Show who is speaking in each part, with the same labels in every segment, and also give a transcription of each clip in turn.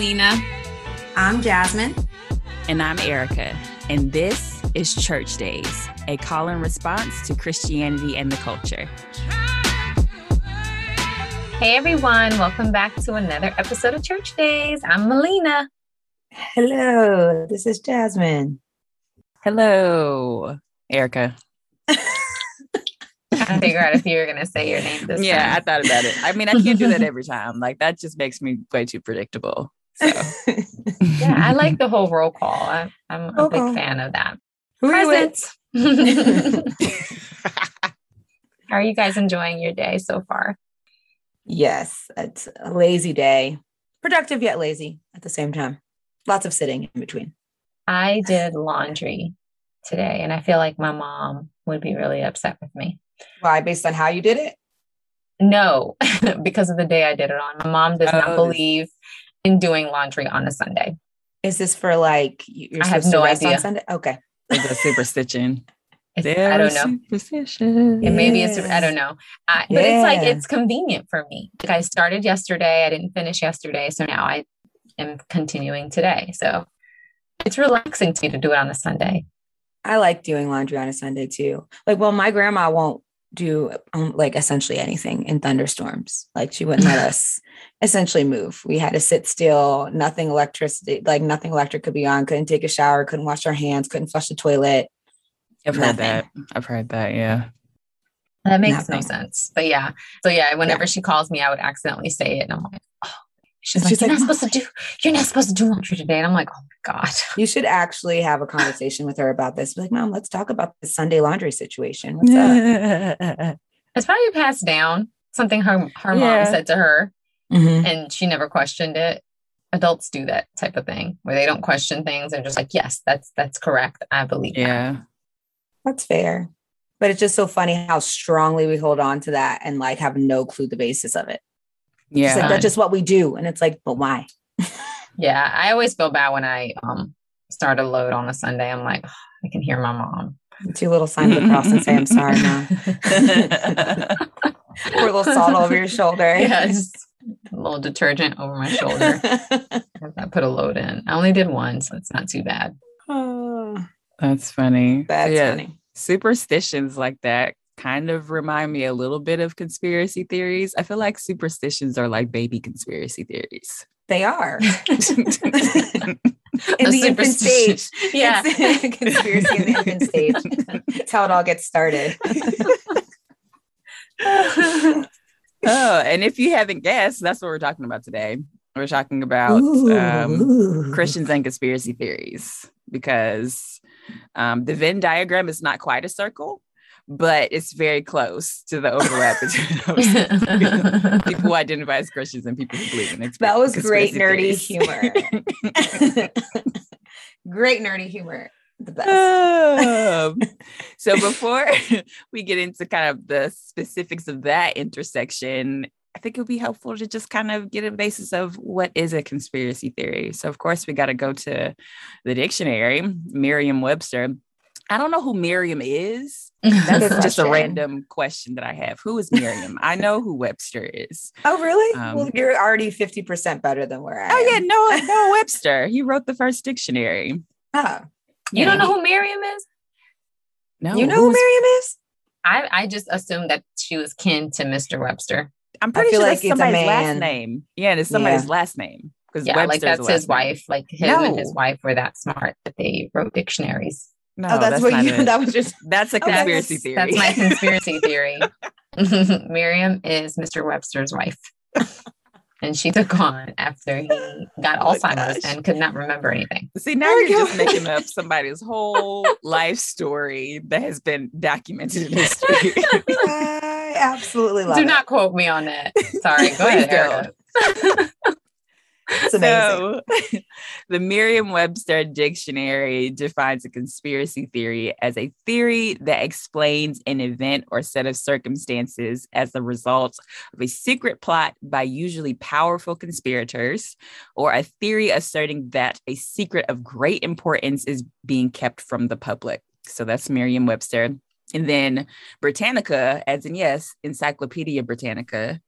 Speaker 1: Melina.
Speaker 2: I'm Jasmine.
Speaker 3: And I'm Erica. And this is Church Days, a call and response to Christianity and the culture.
Speaker 1: Hey everyone, welcome back to another episode of Church Days. I'm Melina.
Speaker 2: Hello, this is Jasmine.
Speaker 3: Hello, Erica.
Speaker 1: trying to figure out if you were going to say your name this time.
Speaker 3: yeah,
Speaker 1: time.
Speaker 3: I thought about it. I mean, I can't do that every time. Like that just makes me way too predictable. So
Speaker 1: yeah, I like the whole roll call. I, I'm a
Speaker 2: Roll
Speaker 1: big
Speaker 2: call.
Speaker 1: fan of that.
Speaker 2: Who are you
Speaker 1: Presents. How are you guys enjoying your day so far?
Speaker 2: yes, it's a lazy day. Productive yet lazy at the same time. Lots of sitting in between.
Speaker 1: I did laundry today, and I feel like my mom would be really upset with me.
Speaker 2: Why? Based on how you did it?
Speaker 1: No, because of the day I did it on. My mom does
Speaker 3: Oh,
Speaker 1: not
Speaker 3: this-
Speaker 1: believe in doing laundry on a Sunday.
Speaker 2: Is this for like you- you're
Speaker 1: I have no
Speaker 2: rest on
Speaker 1: idea.
Speaker 2: Sunday? Okay.
Speaker 3: it's a superstition.
Speaker 1: It's- I don't know.
Speaker 3: Superstition.
Speaker 1: And maybe it's I don't know. I, But it's like it's convenient for me. Like I started yesterday, I didn't finish yesterday, so now I am continuing today. So it's relaxing to me to do it on a Sunday.
Speaker 2: I like doing laundry on a Sunday too. Like, well, my grandma won't do um, like essentially anything in thunderstorms. Like, she wouldn't let us essentially move. We had to sit still, nothing electricity, like nothing electric could be on, couldn't take a shower, couldn't wash our hands, couldn't flush the toilet.
Speaker 3: I've heard that. I've heard that. Yeah.
Speaker 1: That makes no sense. But yeah. So yeah, whenever she calls me, I would accidentally say it. And I'm like, oh she's,
Speaker 2: She's
Speaker 1: like,
Speaker 2: like,
Speaker 1: You're not supposed to do you're not supposed to do laundry today. And I'm like, oh my God.
Speaker 2: You should actually have a conversation with her about this. Be like, Mom, let's talk about the Sunday laundry situation. What's up?
Speaker 1: It's probably passed down. Something her her
Speaker 3: Yeah.
Speaker 1: mom said to her
Speaker 2: Mhm.
Speaker 1: and she never questioned it. Adults do that type of thing where they don't question things. They're just like, yes, that's that's correct. I believe that."
Speaker 3: yeah.
Speaker 2: That's fair. But it's just so funny how strongly we hold on to that and like have no clue the basis of it. It's
Speaker 3: Yeah.
Speaker 2: like that's just what we do. And it's like, but why?
Speaker 1: Yeah, I always feel bad when I um start a load on a Sunday. I'm like, I can hear my mom.
Speaker 2: Two little sign of the cross and say, I'm sorry, mom. Pour a little salt over your shoulder.
Speaker 1: yeah, just a little detergent over my shoulder. I put a load in. I only did one, so it's not too bad.
Speaker 2: Oh,
Speaker 3: That's funny.
Speaker 2: that's
Speaker 3: yeah.
Speaker 2: funny.
Speaker 3: superstitions like that kind of remind me a little bit of conspiracy theories. I feel like superstitions are like baby conspiracy theories.
Speaker 2: They are. in
Speaker 1: A
Speaker 2: the infant stage.
Speaker 1: Yeah.
Speaker 2: Conspiracy in the infant stage. That's how it all gets started.
Speaker 3: oh, and if you haven't guessed, that's what we're talking about today. We're talking about um,
Speaker 2: Ooh.
Speaker 3: Christians and conspiracy theories because um, the Venn diagram is not quite a circle, but it's very close to the overlap between those people who identify as Christians and people who believe in expir-
Speaker 2: That was great nerdy
Speaker 3: conspiracy
Speaker 2: humor. great nerdy humor. The best.
Speaker 3: Um, so before we get into kind of the specifics of that intersection, I think it would be helpful to just kind of get a basis of what is a conspiracy theory. So of course we got to go to the dictionary, Merriam-Webster. I don't know who Miriam is. That's just a random question that I have. Who is Miriam? I know who Webster is.
Speaker 2: Oh, really?
Speaker 3: Um,
Speaker 2: well, you're already 50% better than where I
Speaker 3: Oh yeah,
Speaker 2: am.
Speaker 3: Noah, Noah Webster. He wrote the first dictionary.
Speaker 2: Oh,
Speaker 1: you
Speaker 3: Yeah,
Speaker 1: don't know who Miriam is?
Speaker 3: No,
Speaker 2: you know who
Speaker 3: who's-
Speaker 2: Miriam is?
Speaker 1: I, I just assumed that she was kin to Mr. Webster.
Speaker 3: I'm pretty sure
Speaker 2: like
Speaker 3: that's
Speaker 2: it's a
Speaker 3: somebody's last name. Yeah, and it's somebody's
Speaker 2: Yeah.
Speaker 3: last name because
Speaker 1: Yeah, like that's his
Speaker 3: name.
Speaker 1: wife. Like him and his wife were that smart that they wrote dictionaries.
Speaker 3: No,
Speaker 2: oh, that's, what
Speaker 3: not
Speaker 2: you.
Speaker 3: it.
Speaker 2: That was just.
Speaker 3: That's a oh,
Speaker 2: Okay.
Speaker 3: conspiracy theory.
Speaker 1: That's my conspiracy theory. Miriam is Mr. Webster's wife. and she took on after he got
Speaker 2: Oh
Speaker 1: Alzheimer's
Speaker 2: gosh.
Speaker 1: and could not remember anything.
Speaker 3: See, now
Speaker 2: Oh
Speaker 3: you're just making up somebody's whole life story that has been documented in history.
Speaker 2: I absolutely love
Speaker 1: Do
Speaker 2: it.
Speaker 1: not quote me on that. Sorry, go
Speaker 3: Please
Speaker 1: ahead. Erica.
Speaker 2: It's amazing.
Speaker 3: So, the Merriam Webster Dictionary defines a conspiracy theory as a theory that explains an event or set of circumstances as the result of a secret plot by usually powerful conspirators, or a theory asserting that a secret of great importance is being kept from the public. So that's Merriam Webster. And then Britannica, as in yes, Encyclopedia Britannica,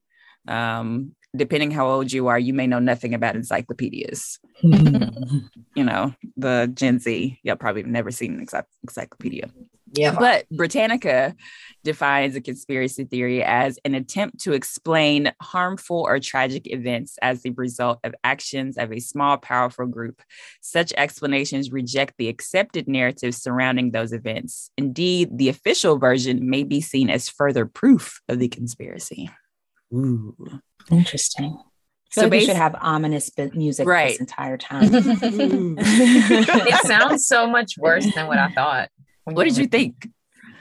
Speaker 3: um, depending how old you are, you may know nothing about encyclopedias. Mm-hmm. you know, the Gen Z, you'll probably never seen an encyclopedia.
Speaker 2: Yeah.
Speaker 3: But Britannica defines a conspiracy theory as an attempt to explain harmful or tragic events as the result of actions of a small, powerful group. Such explanations reject the accepted narrative surrounding those events. Indeed, the official version may be seen as further proof of the conspiracy.
Speaker 2: Ooh, interesting. So like we should have ominous music right. this entire time.
Speaker 4: it sounds so much worse than what I thought.
Speaker 3: What did you think?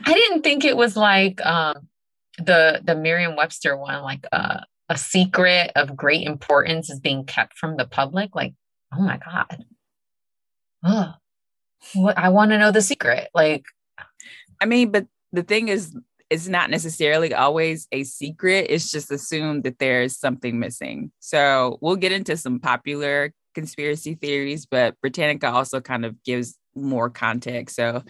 Speaker 4: I didn't think it was like um, the the Merriam-Webster one, like uh, a secret of great importance is being kept from the public. Like, oh my god, oh, what I want to know the secret. Like,
Speaker 3: I mean, but the thing is, it's not necessarily always a secret. It's just assumed that there's something missing. So we'll get into some popular conspiracy theories, but Britannica also kind of gives more context. So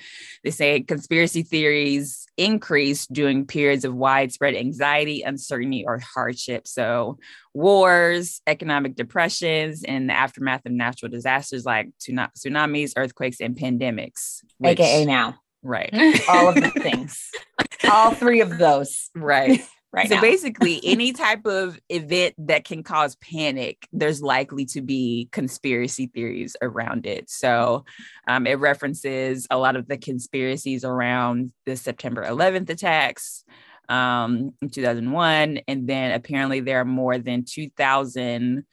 Speaker 3: they say conspiracy theories increase during periods of widespread anxiety, uncertainty, or hardship. So wars, economic depressions, and the aftermath of natural disasters like tsunamis, earthquakes, and pandemics.
Speaker 2: Which, AKA now.
Speaker 3: Right.
Speaker 2: All of the things. All three of those.
Speaker 3: Right right so now. basically any type of event that can cause panic there's likely to be conspiracy theories around it so um, it references a lot of the conspiracies around the september 11th attacks um, in 2001 and then apparently there are more than 2000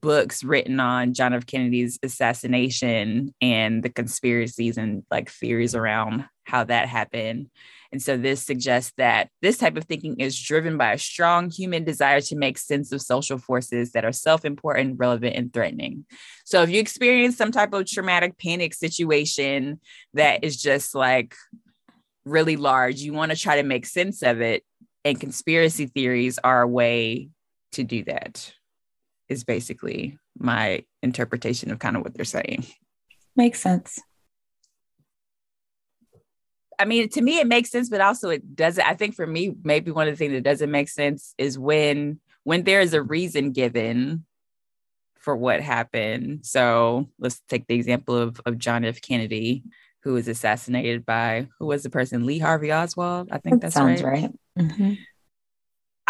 Speaker 3: books written on john f kennedy's assassination and the conspiracies and like theories around how that happened and so this suggests that this type of thinking is driven by a strong human desire to make sense of social forces that are self important, relevant, and threatening. So if you experience some type of traumatic panic situation that is just like really large, you want to try to make sense of it. And conspiracy theories are a way to do that, is basically my interpretation of kind of what they're saying.
Speaker 2: Makes sense.
Speaker 3: I mean, to me, it makes sense, but also it doesn't. I think for me, maybe one of the things that doesn't make sense is when when there is a reason given for what happened. So let's take the example of of John F. Kennedy, who was assassinated by who was the person? Lee Harvey Oswald. I think that
Speaker 2: sounds
Speaker 3: right.
Speaker 2: right. Mm-hmm.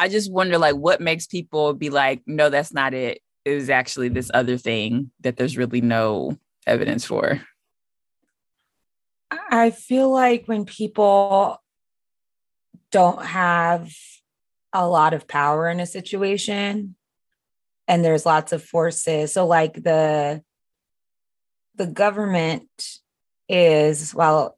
Speaker 3: I just wonder, like, what makes people be like, no, that's not it. It was actually this other thing that there's really no evidence for.
Speaker 2: I feel like when people don't have a lot of power in a situation and there's lots of forces so like the the government is well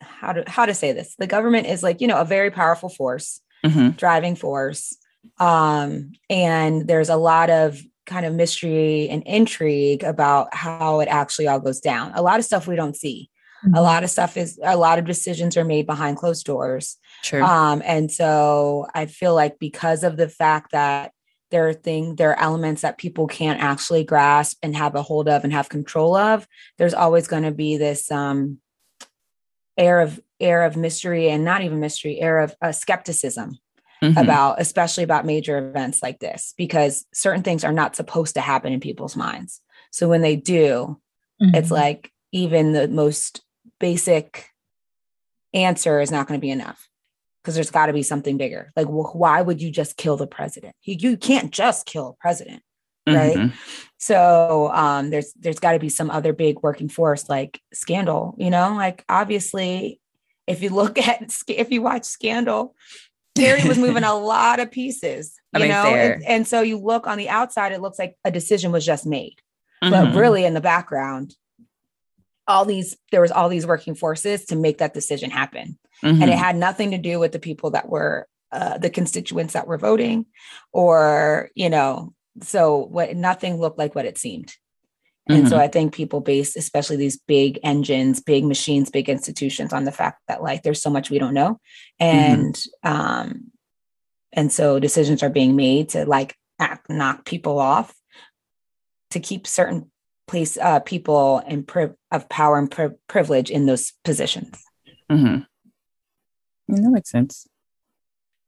Speaker 2: how to how to say this the government is like you know a very powerful force mm-hmm. driving force um and there's a lot of kind of mystery and intrigue about how it actually all goes down. A lot of stuff we don't see. Mm-hmm. A lot of stuff is a lot of decisions are made behind closed doors.
Speaker 3: True.
Speaker 2: Um, and so I feel like because of the fact that there are things, there are elements that people can't actually grasp and have a hold of and have control of, there's always going to be this um air of air of mystery and not even mystery, air of uh, skepticism mm-hmm. about, especially about major events like this, because certain things are not supposed to happen in people's minds. So when they do, mm-hmm. it's like even the most basic answer is not going to be enough because there's got to be something bigger. Like, well, why would you just kill the president? You, you can't just kill a president, right? Mm-hmm. So um, there's there's got to be some other big working force like Scandal. You know, like obviously, if you look at if you watch Scandal, Harry was moving a lot of pieces, you I mean, know, and, and, so you look on the outside, it looks like a decision was just made, mm-hmm. but really in the background, all these there was all these working forces to make that decision happen, mm-hmm. and it mm-hmm. had nothing to do with the people that were uh, the constituents that were voting, or you know, so what nothing looked like what it seemed. And mm-hmm. so I think people base, especially these big engines, big machines, big institutions on the fact that like there's so much we don't know. Mm-hmm. And mm-hmm. um and so decisions are being made to like act, knock people off to keep certain place uh people in pri- of power and pri- privilege in those positions.
Speaker 3: Mm-hmm. Yeah, that makes sense.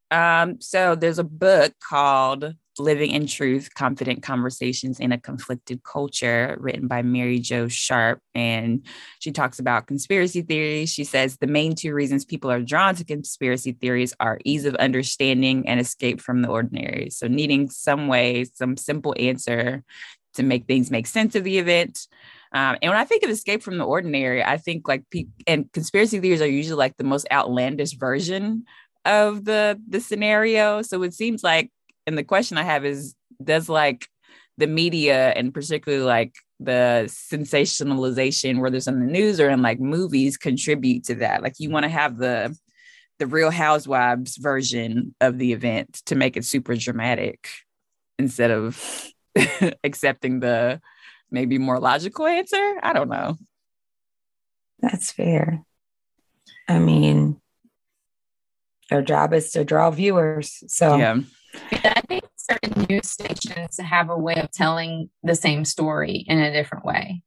Speaker 3: Um, so there's a book called Living in Truth Confident Conversations in a Conflicted Culture, written by Mary Jo Sharp. And she talks about conspiracy theories. She says the main two reasons people are drawn to conspiracy theories are ease of understanding and escape from the ordinary. So, needing some way, some simple answer to make things make sense of the event. Um, and when I think of escape from the ordinary, I think like people and conspiracy theories are usually like the most outlandish version of the the scenario. So it seems like and the question I have is does like the media and particularly like the sensationalization whether it's in the news or in like movies contribute to that? Like you want to have the the real housewives version of the event to make it super dramatic instead of accepting the maybe more logical answer? I don't know.
Speaker 2: That's fair. I mean their job is to draw viewers so
Speaker 3: yeah
Speaker 1: I think certain news stations have a way of telling the same story in a different way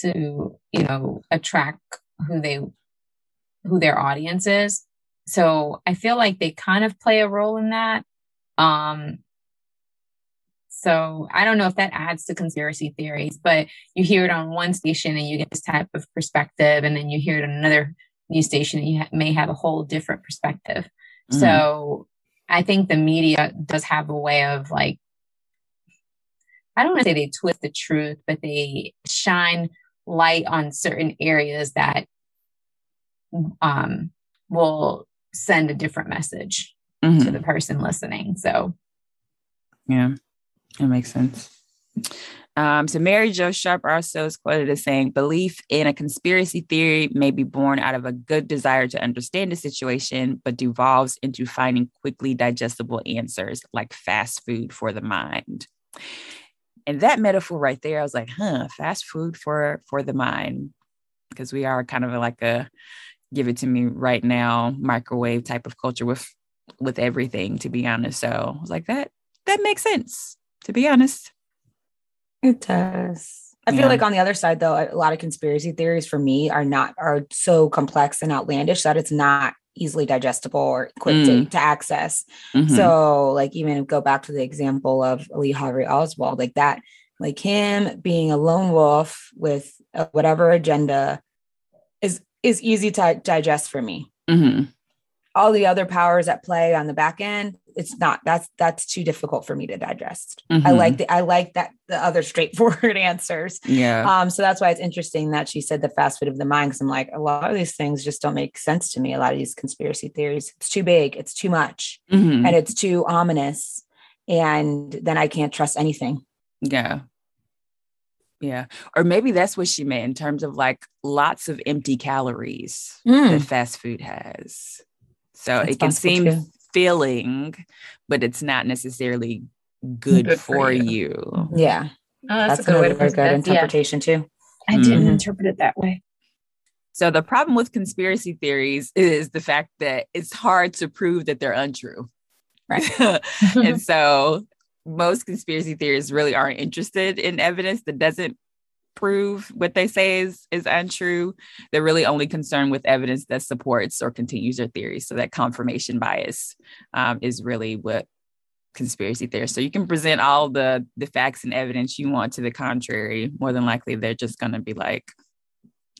Speaker 1: to, you know, attract who they who their audience is. So I feel like they kind of play a role in that. Um so I don't know if that adds to conspiracy theories, but you hear it on one station and you get this type of perspective, and then you hear it on another news station and you ha- may have a whole different perspective. Mm-hmm. So I think the media does have a way of like, I don't want to say they twist the truth, but they shine light on certain areas that um, will send a different message mm-hmm. to the person listening. So,
Speaker 3: yeah, it makes sense. Um, so Mary Jo Sharp also is quoted as saying, belief in a conspiracy theory may be born out of a good desire to understand a situation, but devolves into finding quickly digestible answers like fast food for the mind. And that metaphor right there, I was like, huh, fast food for for the mind. Because we are kind of like a give it to me right now microwave type of culture with with everything, to be honest. So I was like, that that makes sense, to be honest.
Speaker 2: It does. I yeah. feel like on the other side, though, a lot of conspiracy theories for me are not are so complex and outlandish that it's not easily digestible or quick mm. to, to, access. Mm-hmm. So, like, even go back to the example of Lee Harvey Oswald, like that, like him being a lone wolf with whatever agenda is is easy to digest for me. Mm-hmm. All the other powers at play on the back end, it's not that's that's too difficult for me to digest. Mm-hmm. I like the I like that the other straightforward answers.
Speaker 3: Yeah.
Speaker 2: Um, so that's why it's interesting that she said the fast food of the mind because I'm like, a lot of these things just don't make sense to me. A lot of these conspiracy theories, it's too big, it's too much, mm-hmm. and it's too ominous. And then I can't trust anything.
Speaker 3: Yeah. Yeah. Or maybe that's what she meant in terms of like lots of empty calories mm. that fast food has. So that's it can seem too feeling, but it's not necessarily good, good for, for you. you.
Speaker 2: Yeah. Oh, that's, that's, a good way to put good interpretation yeah. too.
Speaker 1: I didn't mm-hmm. interpret it that way.
Speaker 3: So the problem with conspiracy theories is the fact that it's hard to prove that they're untrue. Right. and so most conspiracy theorists really aren't interested in evidence that doesn't prove what they say is is untrue. They're really only concerned with evidence that supports or continues their theory. So that confirmation bias um, is really what conspiracy theorists. So you can present all the the facts and evidence you want to the contrary. More than likely, they're just going to be like,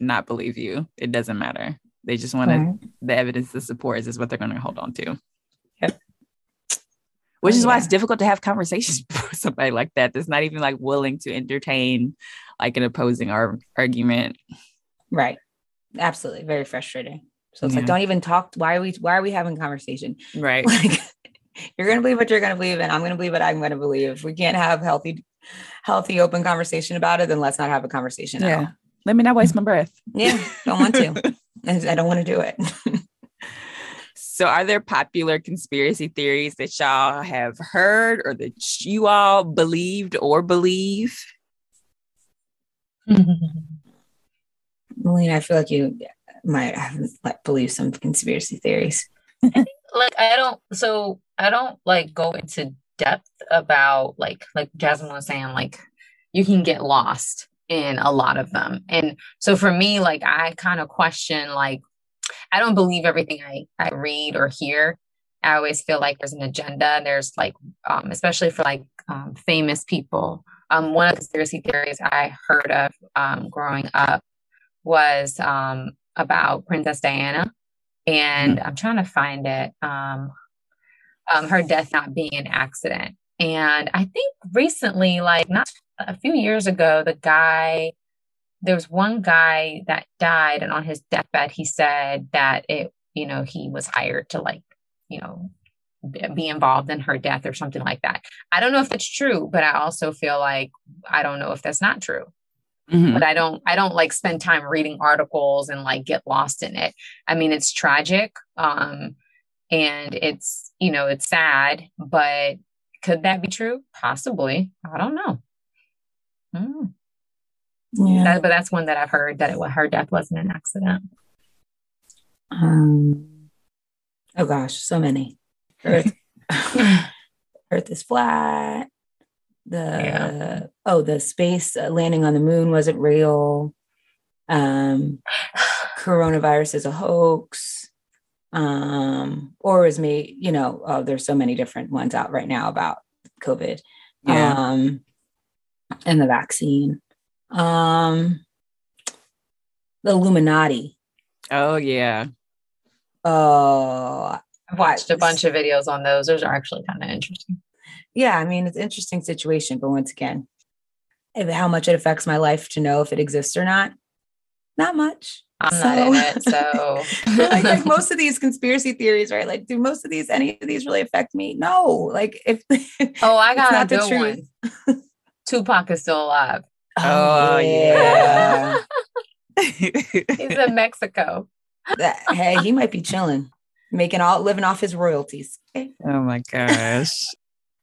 Speaker 3: not believe you. It doesn't matter. They just want right. the evidence that supports is what they're going to hold on to. Which is why it's difficult to have conversations with somebody like that that's not even like willing to entertain like an opposing ar- argument.
Speaker 2: Right. Absolutely. Very frustrating. So it's yeah. like, don't even talk. Why are we, why are we having conversation?
Speaker 3: Right.
Speaker 2: Like you're going to believe what you're going to believe and I'm going to believe what I'm going to believe. If we can't have healthy, healthy, open conversation about it, then let's not have a conversation.
Speaker 3: Yeah. Let me not waste my breath.
Speaker 2: Yeah. Don't want to. I don't want to do it.
Speaker 3: So, are there popular conspiracy theories that y'all have heard or that you all believed or believe?
Speaker 2: Melina, I feel like you might have like believe some conspiracy theories.
Speaker 1: like I don't so I don't like go into depth about like like Jasmine was saying, like you can get lost in a lot of them. And so for me, like I kind of question like I don't believe everything I, I read or hear I always feel like there's an agenda. There's like, um, especially for like um, famous people. Um, one of the conspiracy theories I heard of um, growing up was um, about Princess Diana, and mm-hmm. I'm trying to find it. Um, um, her death not being an accident, and I think recently, like not a few years ago, the guy there was one guy that died, and on his deathbed, he said that it, you know, he was hired to like, you know, be involved in her death or something like that. I don't know if that's true, but I also feel like I don't know if that's not true. Mm-hmm. But I don't I don't like spend time reading articles and like get lost in it. I mean, it's tragic. Um and it's, you know, it's sad, but could that be true? Possibly. I don't know. Mm. Yeah. That, but that's one that I've heard that it, her death wasn't an accident.
Speaker 2: Um, oh gosh, so many. Earth, Earth is flat. The yeah. oh, the space uh, landing on the moon wasn't real. Um, coronavirus is a hoax. Um, or is me, you know, oh, there's so many different ones out right now about COVID. Yeah. Um, and the vaccine. Um, the Illuminati.
Speaker 3: Oh yeah.
Speaker 2: Oh,
Speaker 1: I've watched a bunch of videos on those. Those are actually kind of interesting.
Speaker 2: Yeah, I mean, it's an interesting situation, but once again, how much it affects my life to know if it exists or not, not much.
Speaker 1: I'm so, not in it, so
Speaker 2: like, like, most of these conspiracy theories, right? Like, do most of these any of these really affect me? No. Like, if
Speaker 1: oh, I got not a good one. Tupac is still alive.
Speaker 3: Oh, oh yeah.
Speaker 1: He's in Mexico.
Speaker 2: hey, he might be chilling, making all living off his royalties.
Speaker 3: Oh my gosh.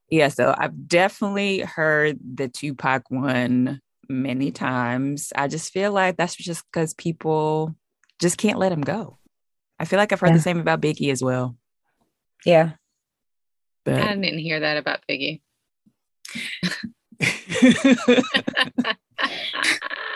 Speaker 3: yeah, so I've definitely heard the Tupac one many times. I just feel like that's just because people just can't let him go. I feel like I've heard yeah. the same about Biggie as well.
Speaker 2: Yeah.
Speaker 1: But, I didn't hear that about Biggie.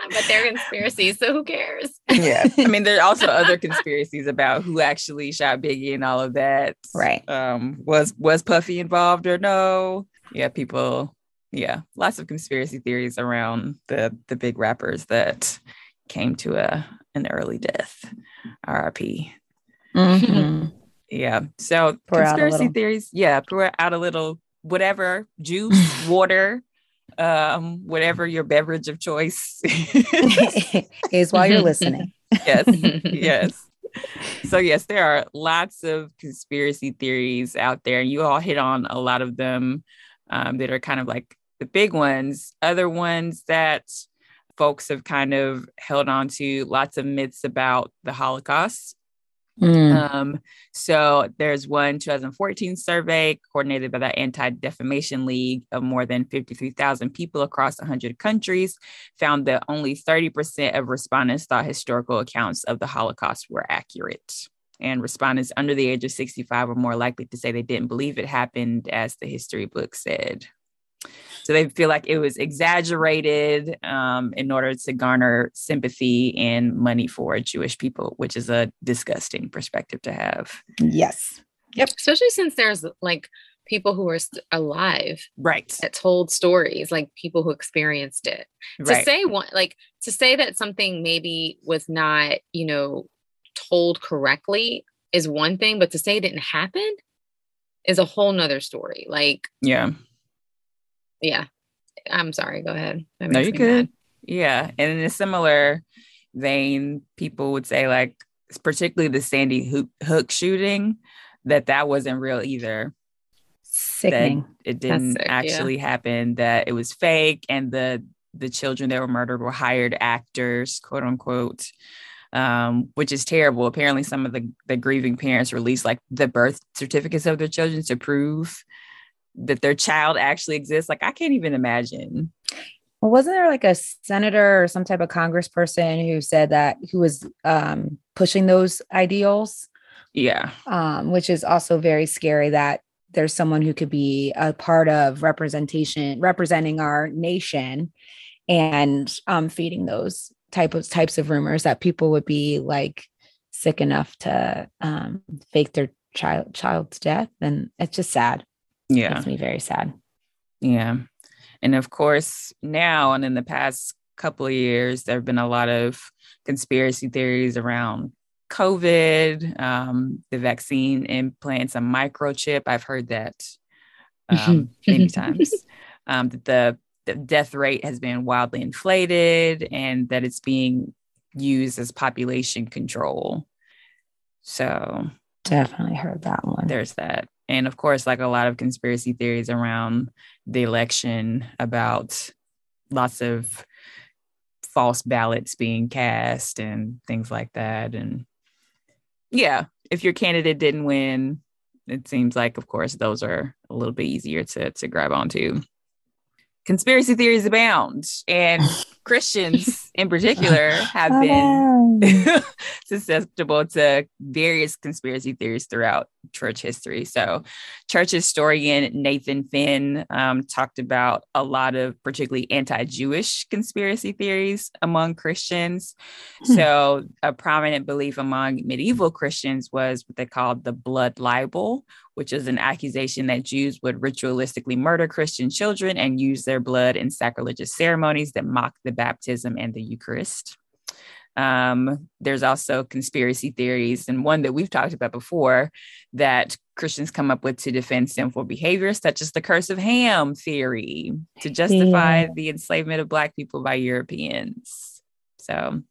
Speaker 1: but they're conspiracies, so who cares?
Speaker 3: yeah. I mean, there are also other conspiracies about who actually shot Biggie and all of that.
Speaker 2: Right.
Speaker 3: Um, was was Puffy involved or no? Yeah, people, yeah, lots of conspiracy theories around the the big rappers that came to a an early death. RIP. Mm-hmm. yeah. So pour conspiracy theories, yeah, pour out a little whatever juice, water, um, whatever your beverage of choice
Speaker 2: is while you're listening.
Speaker 3: yes, yes. So yes, there are lots of conspiracy theories out there, and you all hit on a lot of them um, that are kind of like the big ones. Other ones that folks have kind of held on to lots of myths about the Holocaust Mm. Um, so there's one 2014 survey coordinated by the Anti Defamation League of more than 53,000 people across 100 countries, found that only 30% of respondents thought historical accounts of the Holocaust were accurate. And respondents under the age of 65 were more likely to say they didn't believe it happened, as the history book said. So they feel like it was exaggerated um, in order to garner sympathy and money for Jewish people, which is a disgusting perspective to have.
Speaker 2: Yes.
Speaker 1: Yep. Especially since there's like people who are st- alive
Speaker 3: right
Speaker 1: that told stories like people who experienced it right. to say one like to say that something maybe was not you know told correctly is one thing but to say it didn't happen is a whole nother story like
Speaker 3: yeah
Speaker 1: yeah. I'm sorry. Go ahead.
Speaker 3: No, you're good. Mad. Yeah. And in a similar vein, people would say, like, particularly the Sandy Hook shooting, that that wasn't real either.
Speaker 2: Sickening.
Speaker 3: That it didn't sick, actually yeah. happen, that it was fake, and the the children that were murdered were hired actors, quote unquote. Um, which is terrible. Apparently, some of the, the grieving parents released like the birth certificates of their children to prove that their child actually exists. Like I can't even imagine.
Speaker 2: Well, wasn't there like a senator or some type of congressperson who said that who was um, pushing those ideals?
Speaker 3: Yeah.
Speaker 2: Um, which is also very scary that there's someone who could be a part of representation, representing our nation and um, feeding those type of types of rumors that people would be like sick enough to um, fake their child child's death and it's just sad
Speaker 3: Yeah.
Speaker 2: makes me very sad
Speaker 3: Yeah. And of course, now and in the past couple of years, there have been a lot of conspiracy theories around COVID, um, the vaccine implants a microchip. I've heard that um, many times. Um, that the, the death rate has been wildly inflated and that it's being used as population control. So
Speaker 2: definitely heard that one
Speaker 3: there's that. And of course, like a lot of conspiracy theories around the election about lots of false ballots being cast and things like that. And yeah, if your candidate didn't win, it seems like, of course, those are a little bit easier to, to grab onto. Conspiracy theories abound, and Christians in particular have been susceptible to various conspiracy theories throughout church history. So, church historian Nathan Finn um, talked about a lot of particularly anti Jewish conspiracy theories among Christians.
Speaker 2: Hmm.
Speaker 3: So, a prominent belief among medieval Christians was what they called the blood libel, which is an accusation that Jews would ritualistically murder Christian children and use their blood in sacrilegious ceremonies that mock the baptism and the Eucharist. Um, there's also conspiracy theories, and one that we've talked about before that Christians come up with to defend sinful behavior, such as the curse of Ham theory, to justify
Speaker 2: Yeah.
Speaker 3: the enslavement of Black people by Europeans. So,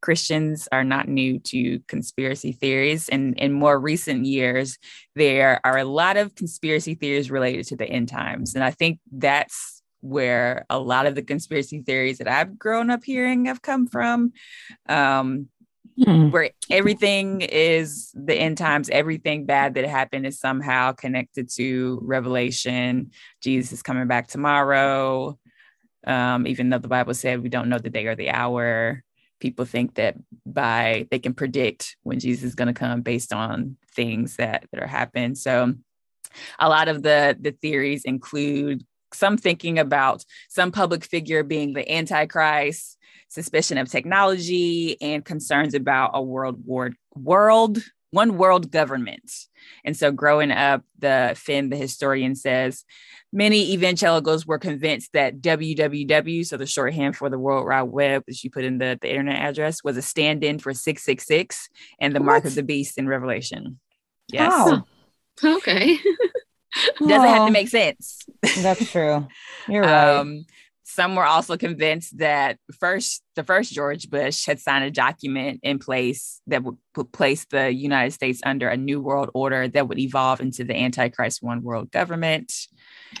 Speaker 3: Christians are not new to conspiracy theories. And in more recent years, there are a lot of conspiracy theories related to the end times. And I think that's where a lot of the conspiracy theories that I've grown up hearing have come from. Um,
Speaker 2: Hmm.
Speaker 3: where everything is the end times, everything bad that happened is somehow connected to Revelation. Jesus is coming back tomorrow. Um, even though the Bible said we don't know the day or the hour, people think that by they can predict when Jesus is going to come based on things that that are happening. So a lot of the the theories include some thinking about some public figure being the antichrist suspicion of technology and concerns about a world war world one world government and so growing up the finn the historian says many evangelicals were convinced that www so the shorthand for the world wide web that you put in the, the internet address was a stand-in for 666 and the mark of the beast in revelation yes
Speaker 2: Wow.
Speaker 1: Okay.
Speaker 3: doesn't have to make sense
Speaker 2: that's true you're right
Speaker 3: Um, some were also convinced that first the first George Bush had signed a document in place that would put place the United States under a new world order that would evolve into the Antichrist one world government.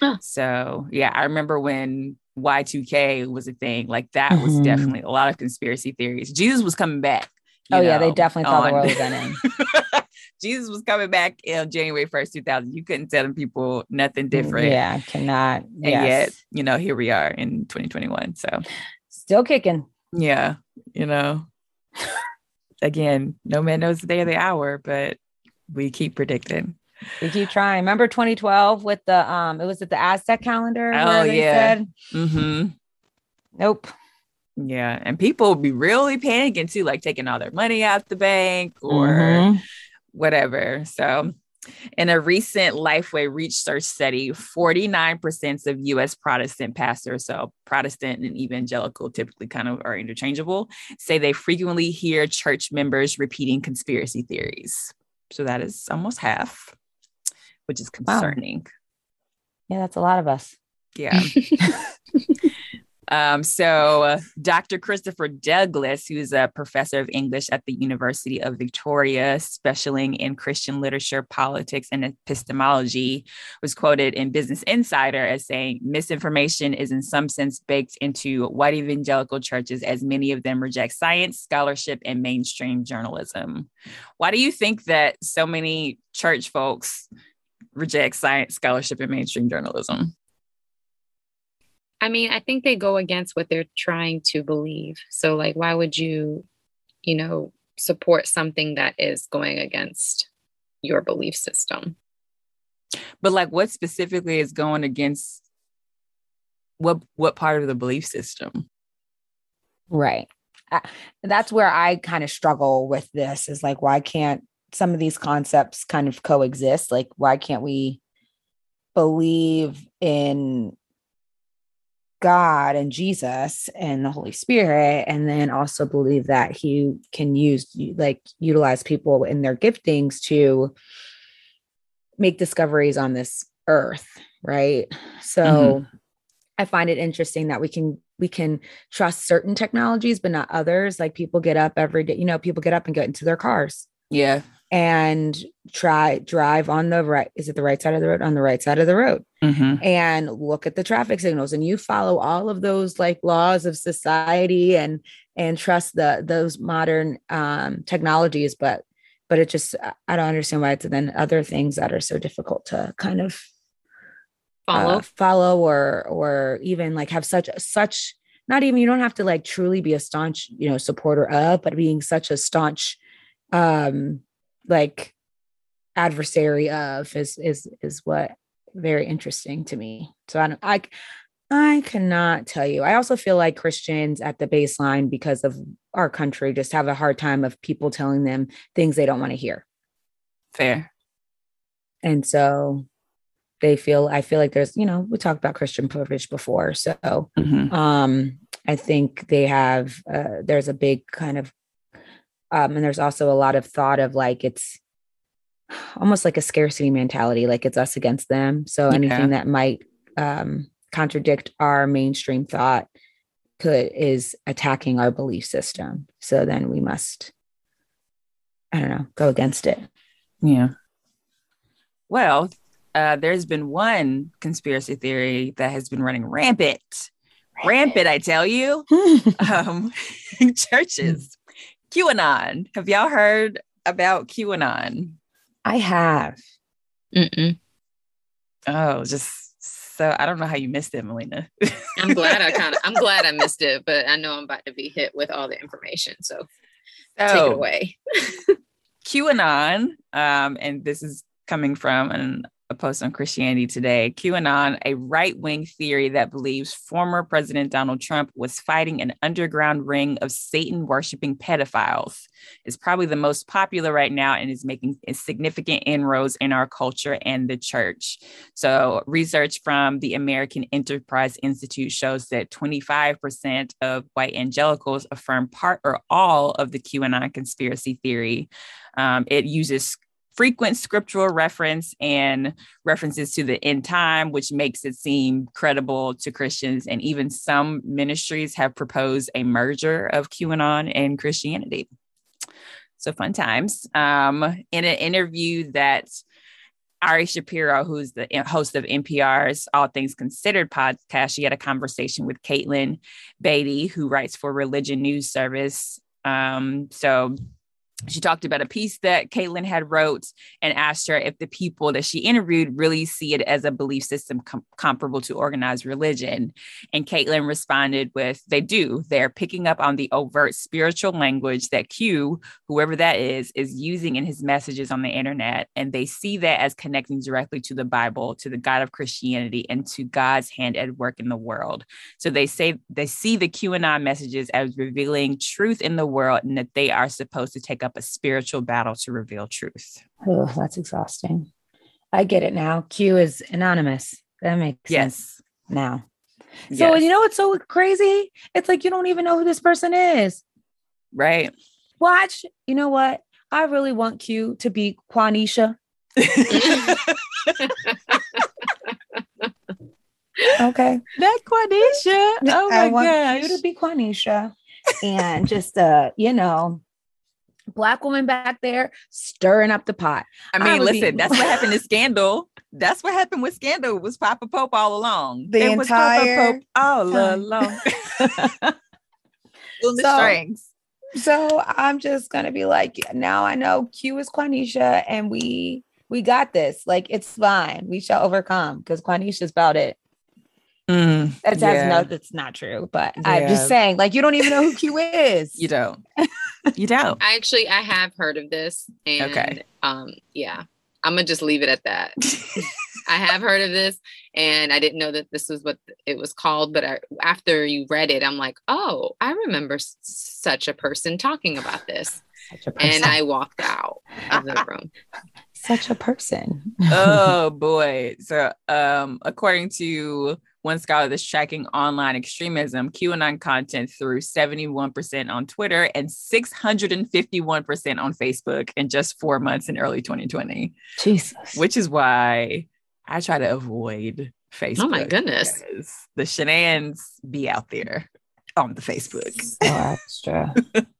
Speaker 1: Huh.
Speaker 3: So yeah, I remember when Y2K was a thing, like that was
Speaker 2: Mhm.
Speaker 3: definitely a lot of conspiracy theories. Jesus was coming back. you
Speaker 2: oh yeah they definitely thought the world was ending
Speaker 3: Jesus was coming back in January 1st, 2000. You couldn't tell them people nothing different.
Speaker 2: yeah cannot
Speaker 3: And
Speaker 2: yes.
Speaker 3: yet, you know, here we are in 2021. So,
Speaker 2: still kicking
Speaker 3: yeah, you know, again, no man knows the day or the hour, but we keep predicting.
Speaker 2: we keep trying remember 2012 with the um it was at the aztec calendar
Speaker 3: Oh, yeah.
Speaker 2: said
Speaker 3: hmm
Speaker 2: nope
Speaker 3: Yeah. And people would be really panicking too, like taking all their money out the bank or
Speaker 2: Mhm.
Speaker 3: Whatever. So, in a recent Lifeway Research study, 49% of US Protestant pastors, so Protestant and evangelical typically kind of are interchangeable, say they frequently hear church members repeating conspiracy theories. So, that is almost half, which is
Speaker 2: Wow.
Speaker 3: concerning.
Speaker 2: yeah that's a lot of us
Speaker 3: Yeah. Um, so, uh, Dr. Christopher Douglas, who's a professor of English at the University of Victoria, specializing in Christian literature, politics, and epistemology, was quoted in Business Insider as saying, Misinformation is in some sense baked into white evangelical churches, as many of them reject science, scholarship, and mainstream journalism. Why do you think that so many church folks reject science, scholarship, and mainstream journalism?
Speaker 1: I mean, I think they go against what they're trying to believe. So, like, why would you, you know, support something that is going against your belief system?
Speaker 3: but like what specifically is going against what what part of the belief system
Speaker 2: Right. I, that's where I kind of struggle with this is like, why can't some of these concepts kind of coexist. Like, why can't we believe in God and Jesus and the Holy Spirit, and then also believe that He can use, like, utilize people in their giftings to make discoveries on this earth, right? So mm-hmm. I find it interesting that we can we can trust certain technologies but not others. Like people get up every day, you know, people get up and get into their cars.
Speaker 3: Yeah
Speaker 2: and try drive on the right is it the right side of the road? On the right side of the road. Mm-hmm. and look at the traffic signals and you follow all of those like laws of society and and trust the those modern um technologies but but it just i don't understand why it's then other things that are so difficult to kind of
Speaker 1: follow. uh,
Speaker 2: follow or or even like have such such not even you don't have to like truly be a staunch you know supporter of but being such a staunch um like adversary of is is is what very interesting to me. So I don't I I cannot tell you. I also feel like Christians at the baseline because of our country just have a hard time of people telling them things they don't want to hear.
Speaker 3: Fair.
Speaker 2: And so they feel I feel like there's, you know, we talked about Christian privilege before. So mm-hmm. um I think they have uh there's a big kind of um, and there's also a lot of thought of like it's almost like a scarcity mentality, like it's us against them. So anything that might um, contradict our mainstream thought could is attacking our belief system. So then we must, I don't know, go against it.
Speaker 3: Yeah. Well, uh, there's been one conspiracy theory that has been running rampant, rampant, I tell you. um, churches QAnon. Have y'all heard about QAnon?
Speaker 2: I have.
Speaker 1: Mm-mm.
Speaker 3: Oh, just so I don't know how you missed it, Melina.
Speaker 1: I'm glad I kind of I'm glad I missed it, but I know I'm about to be hit with all the information. So, so take it away.
Speaker 3: QAnon, um, and this is coming from an a post on Christianity Today. QAnon, a right wing theory that believes former President Donald Trump was fighting an underground ring of Satan worshiping pedophiles, is probably the most popular right now and is making significant inroads in our culture and the church. So, research from the American Enterprise Institute shows that 25% of white evangelicals affirm part or all of the QAnon conspiracy theory. Um, it uses frequent scriptural reference and references to the end time, which makes it seem credible to Christians. And even some ministries have proposed a merger of QAnon and Christianity. So fun times. Um, in an interview that Ari Shapiro, who's the host of NPR's All Things Considered podcast, she had a conversation with Katelyn Beaty, who writes for Religion News Service. Um, so she talked about a piece that Katelyn had wrote and asked her if the people that she interviewed really see it as a belief system com- comparable to organized religion. And Katelyn responded with, they do. They're picking up on the overt spiritual language that Q, whoever that is, is using in his messages on the internet. And they see that as connecting directly to the Bible, to the God of Christianity, and to God's hand at work in the world. So they say they see the QAnon messages as revealing truth in the world and that they are supposed to take up a spiritual battle to reveal truth.
Speaker 2: Oh, that's exhausting. I get it now. Q is anonymous. That makes yes. sense now. So yes. you know what's so crazy? It's like you don't even know who this person is.
Speaker 3: Right.
Speaker 2: Watch. You know what? I really want Q to be Quanisha. okay.
Speaker 3: That Quanisha. Oh my I want gosh.
Speaker 2: you to be Quanisha. And just uh, you know, black woman back there stirring up the pot.
Speaker 3: I mean, I listen, that's what happened to Scandal. That's what happened with Scandal it was Papa Pope all along.
Speaker 2: The it entire
Speaker 3: Pope all along.
Speaker 2: so, strings. So I'm just gonna be like, now I know Q is Quanisha, and we we got this. Like it's fine. We shall overcome because Quanisha's about it. Mm, that yeah. no, that's not true. But yeah. I'm just saying, like, you don't even know who Q is.
Speaker 3: You don't. You don't.
Speaker 1: I actually I have heard of this. And okay. um, yeah. I'm gonna just leave it at that. I have heard of this, and I didn't know that this was what it was called. But I, after you read it, I'm like, oh, I remember s- such a person talking about this.
Speaker 2: Such a person.
Speaker 1: and I walked out of the room.
Speaker 2: Such a person.
Speaker 3: oh boy. So um according to one scholar that's tracking online extremism, QAnon content through 71% on Twitter and 651% on Facebook in just four months in early 2020,
Speaker 2: Jesus.
Speaker 3: which is why I try to avoid Facebook.
Speaker 1: Oh my goodness.
Speaker 3: The shenanigans be out there on the Facebook.
Speaker 2: so extra.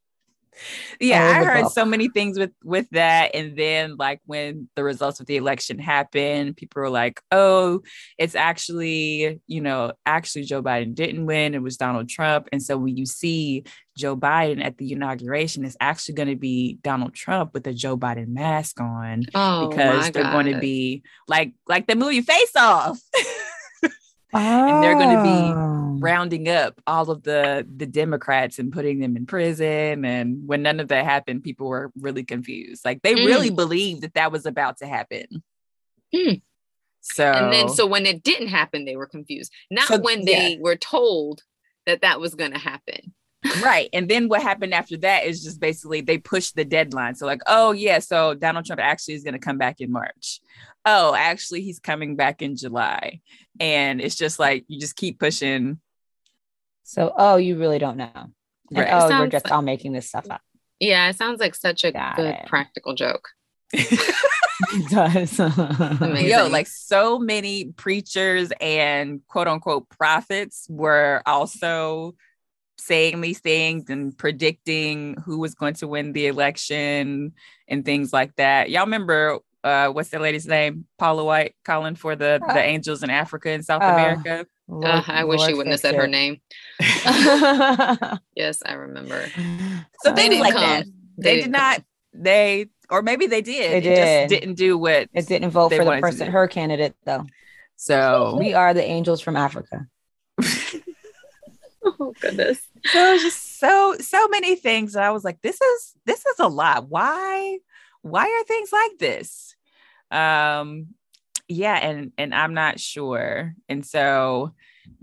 Speaker 3: yeah i heard so many things with with that and then like when the results of the election happened people were like oh it's actually you know actually joe biden didn't win it was donald trump. And so when you see joe biden at the inauguration it's actually going to be donald trump with a joe biden mask on
Speaker 1: Oh,
Speaker 3: because they're going to be like like the movie face off And they're gonna be
Speaker 2: Oh.
Speaker 3: rounding up all of the the Democrats and putting them in prison. And when none of that happened, people were really confused. Like they really believed that that was about to happen.
Speaker 1: Mm.
Speaker 3: So
Speaker 1: And then, so when it didn't happen, they were confused. Not
Speaker 3: So,
Speaker 1: when they were told that that was going to happen.
Speaker 3: Right, and then what happened after that is just basically they pushed the deadline. So like, oh yeah, so Donald Trump actually is going to come back in March. Oh, actually, he's coming back in July, and it's just like you just keep pushing.
Speaker 2: So, oh, you really don't know. And,
Speaker 3: Right.
Speaker 2: oh, we're just
Speaker 1: like-
Speaker 2: all making this stuff up.
Speaker 1: Yeah, it sounds like such a
Speaker 2: Got
Speaker 1: good
Speaker 2: it.
Speaker 1: practical joke.
Speaker 2: It does.
Speaker 3: Yo, like so many preachers and quote unquote prophets were also saying these things and predicting who was going to win the election and things like that. Y'all remember uh what's the lady's name? Paula White calling for the
Speaker 2: Uh,
Speaker 3: the angels in Africa and South
Speaker 2: oh.
Speaker 3: America.
Speaker 1: Uh, I wish
Speaker 2: Lord
Speaker 1: you wouldn't have
Speaker 2: fix
Speaker 1: said her name. Yes, I remember.
Speaker 3: So
Speaker 1: They didn't
Speaker 3: like
Speaker 1: come.
Speaker 3: that.
Speaker 1: They
Speaker 3: They, did
Speaker 1: didn't come.
Speaker 3: they or maybe they did.
Speaker 2: They
Speaker 3: It just didn't do what
Speaker 2: It didn't vote
Speaker 3: They
Speaker 2: for the person, her candidate, though.
Speaker 3: so
Speaker 2: We are the angels from Africa.
Speaker 1: Oh, goodness.
Speaker 3: so just so so many things and i was like this is this is a lot. Why why are things like this? Um yeah and and i'm not sure. And so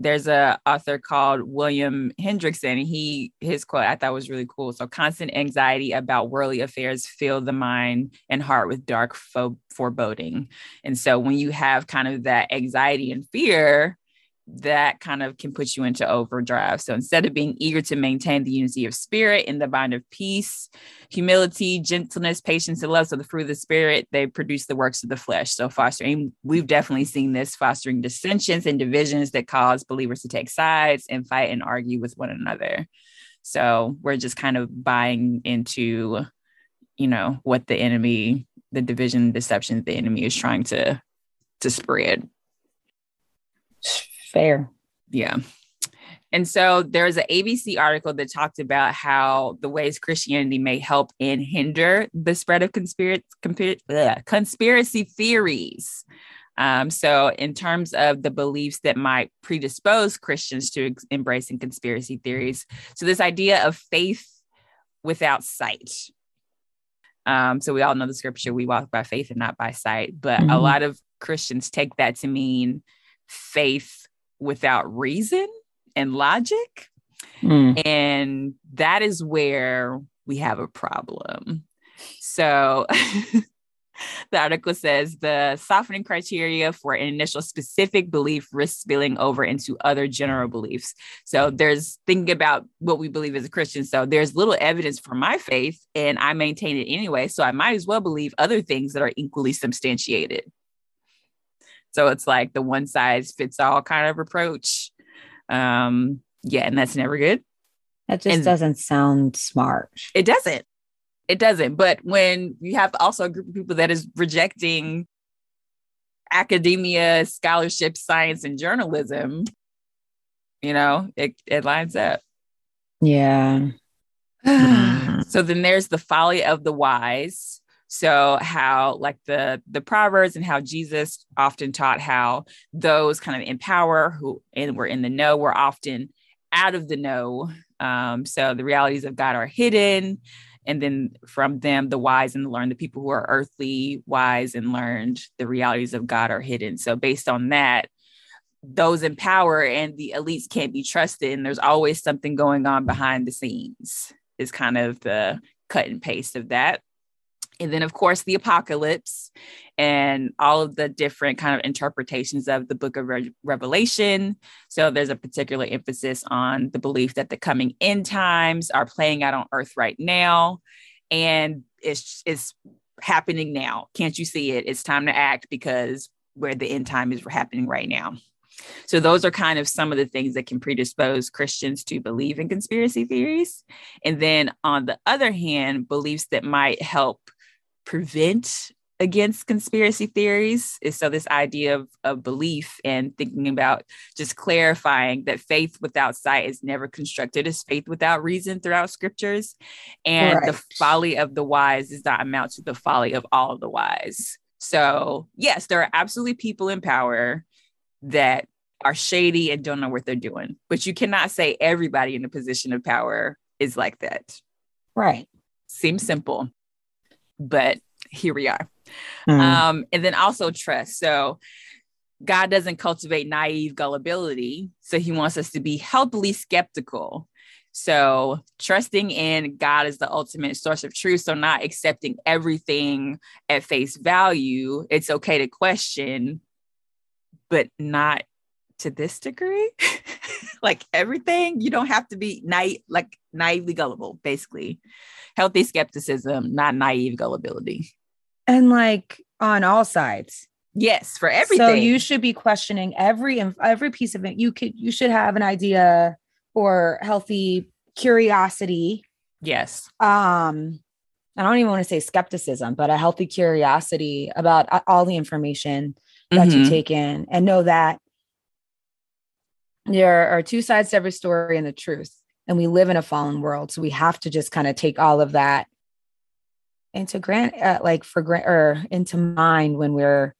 Speaker 3: there's a author called William Hendriksen. And he his quote i thought was really cool. So constant anxiety about worldly affairs fill the mind and heart with dark fo- foreboding. And so when you have kind of that anxiety and fear that kind of can put you into overdrive. So instead of being eager to maintain the unity of spirit in the bond of peace, humility, gentleness, patience, and love, so the fruit of the spirit, they produce the works of the flesh. So fostering, we've definitely seen this fostering dissensions and divisions that cause believers to take sides and fight and argue with one another. So we're just kind of buying into, you know, what the enemy, the division, deception the enemy is trying to to spread.
Speaker 2: Fair.
Speaker 3: Yeah. And so there's an ABC article that talked about how the ways Christianity may help and hinder the spread of conspiracy, conspiracy theories. Um, so, in terms of the beliefs that might predispose Christians to ex- embracing conspiracy theories, so this idea of faith without sight. Um, so, we all know the scripture we walk by faith and not by sight, but a
Speaker 2: Mhm.
Speaker 3: lot of Christians take that to mean faith without reason and logic.
Speaker 2: Mm.
Speaker 3: And that is where we have a problem. So the article says the softening criteria for an initial specific belief risks spilling over into other general beliefs. So there's thinking about what we believe as a Christian. So there's little evidence for my faith, and I maintain it anyway. So I might as well believe other things that are equally substantiated. So it's like the one size fits all kind of approach. Um, yeah, and that's never good.
Speaker 2: That just
Speaker 3: And-
Speaker 2: doesn't sound smart.
Speaker 3: It doesn't. It doesn't. But when you have also a group of people that is rejecting academia, scholarship, science, and journalism, you know, it, it lines up.
Speaker 2: Yeah.
Speaker 3: so then there's the folly of the wise. So how like the the proverbs and how Jesus often taught how those kind of in power who and were in the know were often out of the know. Um, so the realities of God are hidden, and then from them the wise and the learned, the people who are earthly wise and learned, the realities of God are hidden. So based on that, those in power and the elites can't be trusted, and there's always something going on behind the scenes. Is kind of the cut and paste of that. And then, of course, the apocalypse and all of the different kind of interpretations of the book of Re- Revelation. So, there's a particular emphasis on the belief that the coming end times are playing out on earth right now. And it's, it's happening now. Can't you see it? It's time to act because where the end time is happening right now. So those are kind of some of the things that can predispose Christians to believe in conspiracy theories. And then on the other hand, beliefs that might help prevent against conspiracy theories is so this idea of, of belief and thinking about just clarifying that faith without sight is never constructed as faith without reason throughout scriptures and right. the folly of the wise does not amount to the folly of all the wise so yes there are absolutely people in power that are shady and don't know what they're doing. But you cannot say everybody in a position of power is like that.
Speaker 2: Right.
Speaker 3: Seems simple, but here we are. Mm. Um, and then also trust. So God doesn't cultivate naive gullibility. So he wants us to be healthily skeptical. So trusting in God is the ultimate source of truth. So not accepting everything at face value. It's okay to question, but not to this degree. like everything, you don't have to be naive, like naively gullible, basically. Healthy skepticism, not naive gullibility.
Speaker 2: And like on all sides.
Speaker 3: Yes, for everything.
Speaker 2: So you should be questioning every every piece of it. You could you should have an idea or healthy curiosity.
Speaker 3: Yes.
Speaker 2: Um I don't even want to say skepticism, but a healthy curiosity about all the information that mm-hmm. you take in and know that there are two sides to every story and the truth. And we live in a fallen world. So we have to just kind of take all of that into grant, uh, like for grant or into mind when we're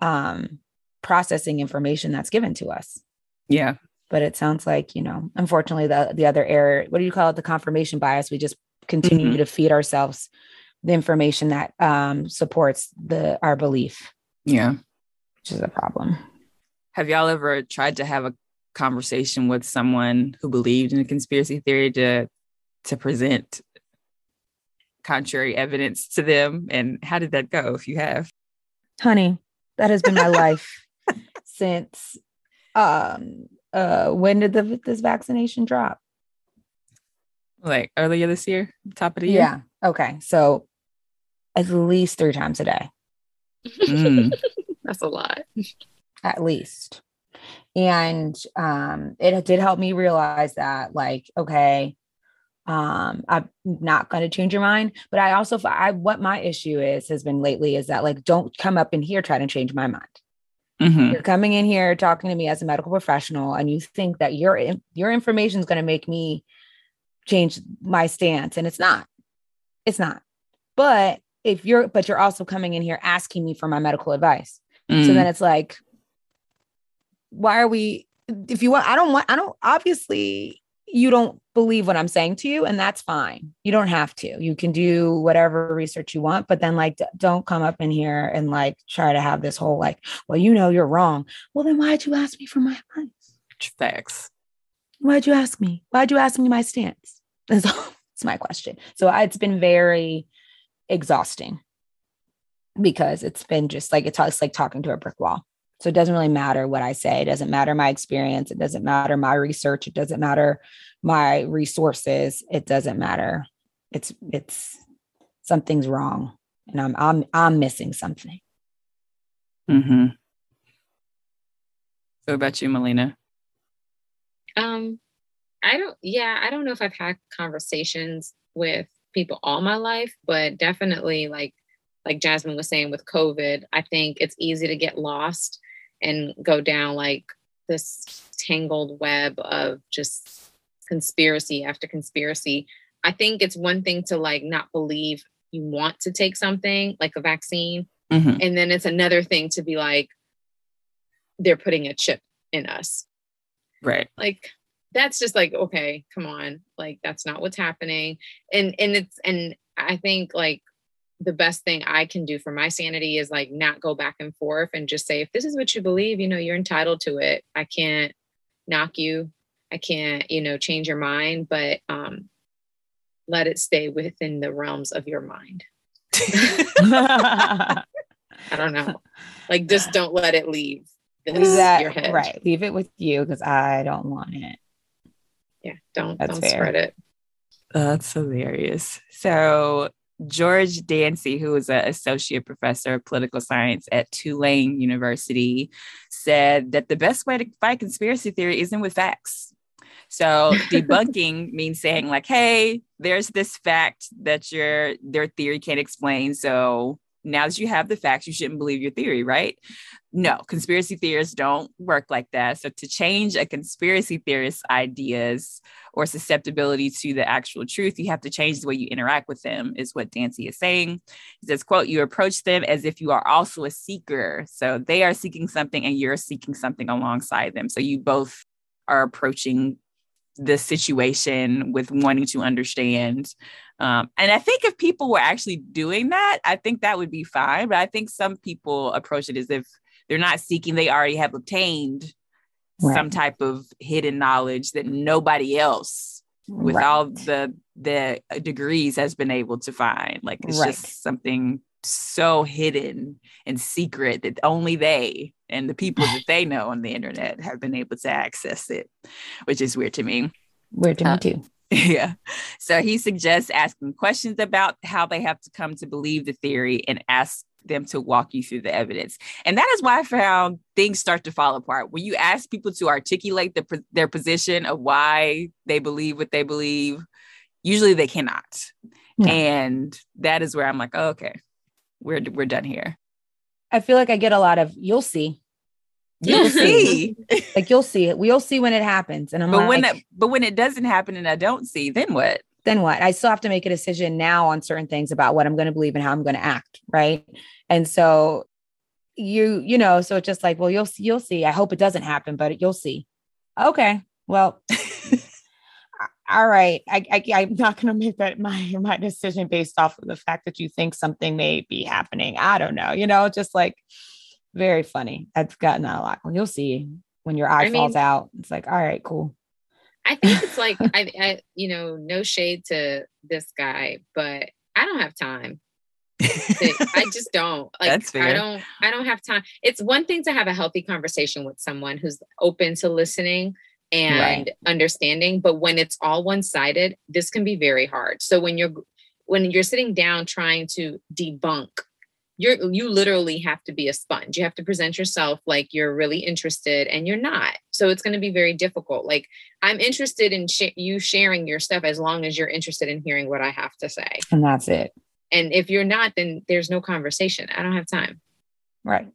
Speaker 2: um, processing information that's given to us.
Speaker 3: Yeah.
Speaker 2: But it sounds like, you know, unfortunately, the, the other error, what do you call it? The confirmation bias. We just continue mm-hmm. to feed ourselves the information that um, supports the our belief.
Speaker 3: Yeah.
Speaker 2: Which is a problem.
Speaker 3: Have y'all ever tried to have a conversation with someone who believed in a conspiracy theory to to present contrary evidence to them? And how did that go if you have?
Speaker 2: Honey that has been my life since um uh when did the this vaccination drop?
Speaker 3: Like earlier this year? Top of the year?
Speaker 2: Yeah okay so at least three times a day.
Speaker 1: Mm. that's a lot.
Speaker 2: At least and um, it did help me realize that like okay um i'm not going to change your mind. But i also i what my issue is has been lately is that like don't come up in here try to change my mind. Mm-hmm. you're coming in here talking to me as a medical professional and you think that your your information is going to make me change my stance and it's not. It's not. But if you're but you're also coming in here asking me for my medical advice. Mm. so then it's like why are we if you want i don't want i don't obviously you don't believe what i'm saying to you and that's fine. You don't have to. You can do whatever research you want but then like don't come up in here and like try to have this whole like well you know you're wrong. Well then why'd you ask me for my advice?
Speaker 3: Facts.
Speaker 2: Why'd you ask me? Why'd you ask me my stance? That's, that's my question. So it's been very exhausting because it's been just like it's, it's like talking to a brick wall so it doesn't really matter what I say. It doesn't matter my experience. It doesn't matter my research. It doesn't matter my resources. It doesn't matter. It's it's something's wrong, and I'm I'm I'm missing something.
Speaker 3: Hmm. What about you, Melina?
Speaker 1: Um, I don't. Yeah, I don't know if I've had conversations with people all my life, but definitely like like Jasmine was saying with COVID, I think it's easy to get lost and go down like this tangled web of just conspiracy after conspiracy. I think it's one thing to like not believe you want to take something like a vaccine. Mm-hmm. And then it's another thing to be like, they're putting a chip in us.
Speaker 3: Right.
Speaker 1: Like that's just like, okay, come on. Like that's not what's happening. And and it's and I think like the best thing I can do for my sanity is like not go back and forth and just say, if this is what you believe, you know, you're entitled to it. I can't knock you. I can't, you know, change your mind. But um let it stay within the realms of your mind. I don't know. Like just don't let it leave this,
Speaker 2: that,
Speaker 1: your head.
Speaker 2: right. Leave it with you because I don't want it.
Speaker 1: Yeah. Don't
Speaker 2: That's
Speaker 1: don't
Speaker 2: fair.
Speaker 1: spread it.
Speaker 3: That's hilarious. So George Dancy, who is an associate professor of political science at Tulane University, said that the best way to fight conspiracy theory isn't with facts. So debunking means saying like, "Hey, there's this fact that your their theory can't explain. So now that you have the facts, you shouldn't believe your theory, right?" No, conspiracy theorists don't work like that. So to change a conspiracy theorist's ideas or susceptibility to the actual truth, you have to change the way you interact with them, is what Dancy is saying. He says, quote, you approach them as if you are also a seeker. So they are seeking something and you're seeking something alongside them. So you both are approaching the situation with wanting to understand. Um, and I think if people were actually doing that, I think that would be fine. But I think some people approach it as if they're not seeking, they already have obtained
Speaker 2: Right.
Speaker 3: some type of hidden knowledge that nobody else with
Speaker 2: Right.
Speaker 3: all the the degrees has been able to find like it's
Speaker 2: Right.
Speaker 3: just something so hidden and secret that only they and the people that they know on the internet have been able to access it which is weird to me.
Speaker 2: Weird to
Speaker 3: Uh,
Speaker 2: me too.
Speaker 3: yeah. So he suggests asking questions about how they have to come to believe the theory and ask them to walk you through the evidence. And that is why i found things start to fall apart. When you ask people to articulate the, their position of why they believe what they believe usually they cannot.
Speaker 2: Yeah.
Speaker 3: and that is where i'm like oh, okay we're we're done here
Speaker 2: I feel like I get a lot of you'll see.
Speaker 3: you'll see
Speaker 2: Like you'll see it. We'll see when it happens. And I'm
Speaker 3: but
Speaker 2: like,
Speaker 3: when that but when it doesn't happen and i don't see then what
Speaker 2: then what? I still have to make a decision now on certain things about what I'm going to believe and how I'm going to act, right? And so you, you know, so it's just like, well, you'll see, you'll see. I hope it doesn't happen, but you'll see. Okay, well, all right. I, I I'm not going to make that my my decision based off of the fact that you think something may be happening. I don't know. You know, just like very funny. I've gotten that a lot. Well, you'll see when your eye
Speaker 1: I
Speaker 2: falls
Speaker 1: mean-
Speaker 2: out. It's like, all right, cool.
Speaker 1: I think it's like I, I, you know, no shade to this guy, but I don't have time. I just don't. Like
Speaker 3: That's fair.
Speaker 1: I don't I don't have time. It's one thing to have a healthy conversation with someone who's open to listening and understanding, but when it's all one-sided, this can be very hard. So when you're when you're sitting down trying to debunk you're you literally have to be a sponge. You have to present yourself like you're really interested and you're not. So it's going to be very difficult. Like I'm interested in sh- you sharing your stuff as long as you're interested in hearing what I have to say.
Speaker 2: And that's it.
Speaker 1: And if you're not, then there's no conversation. I don't have time.
Speaker 2: Right.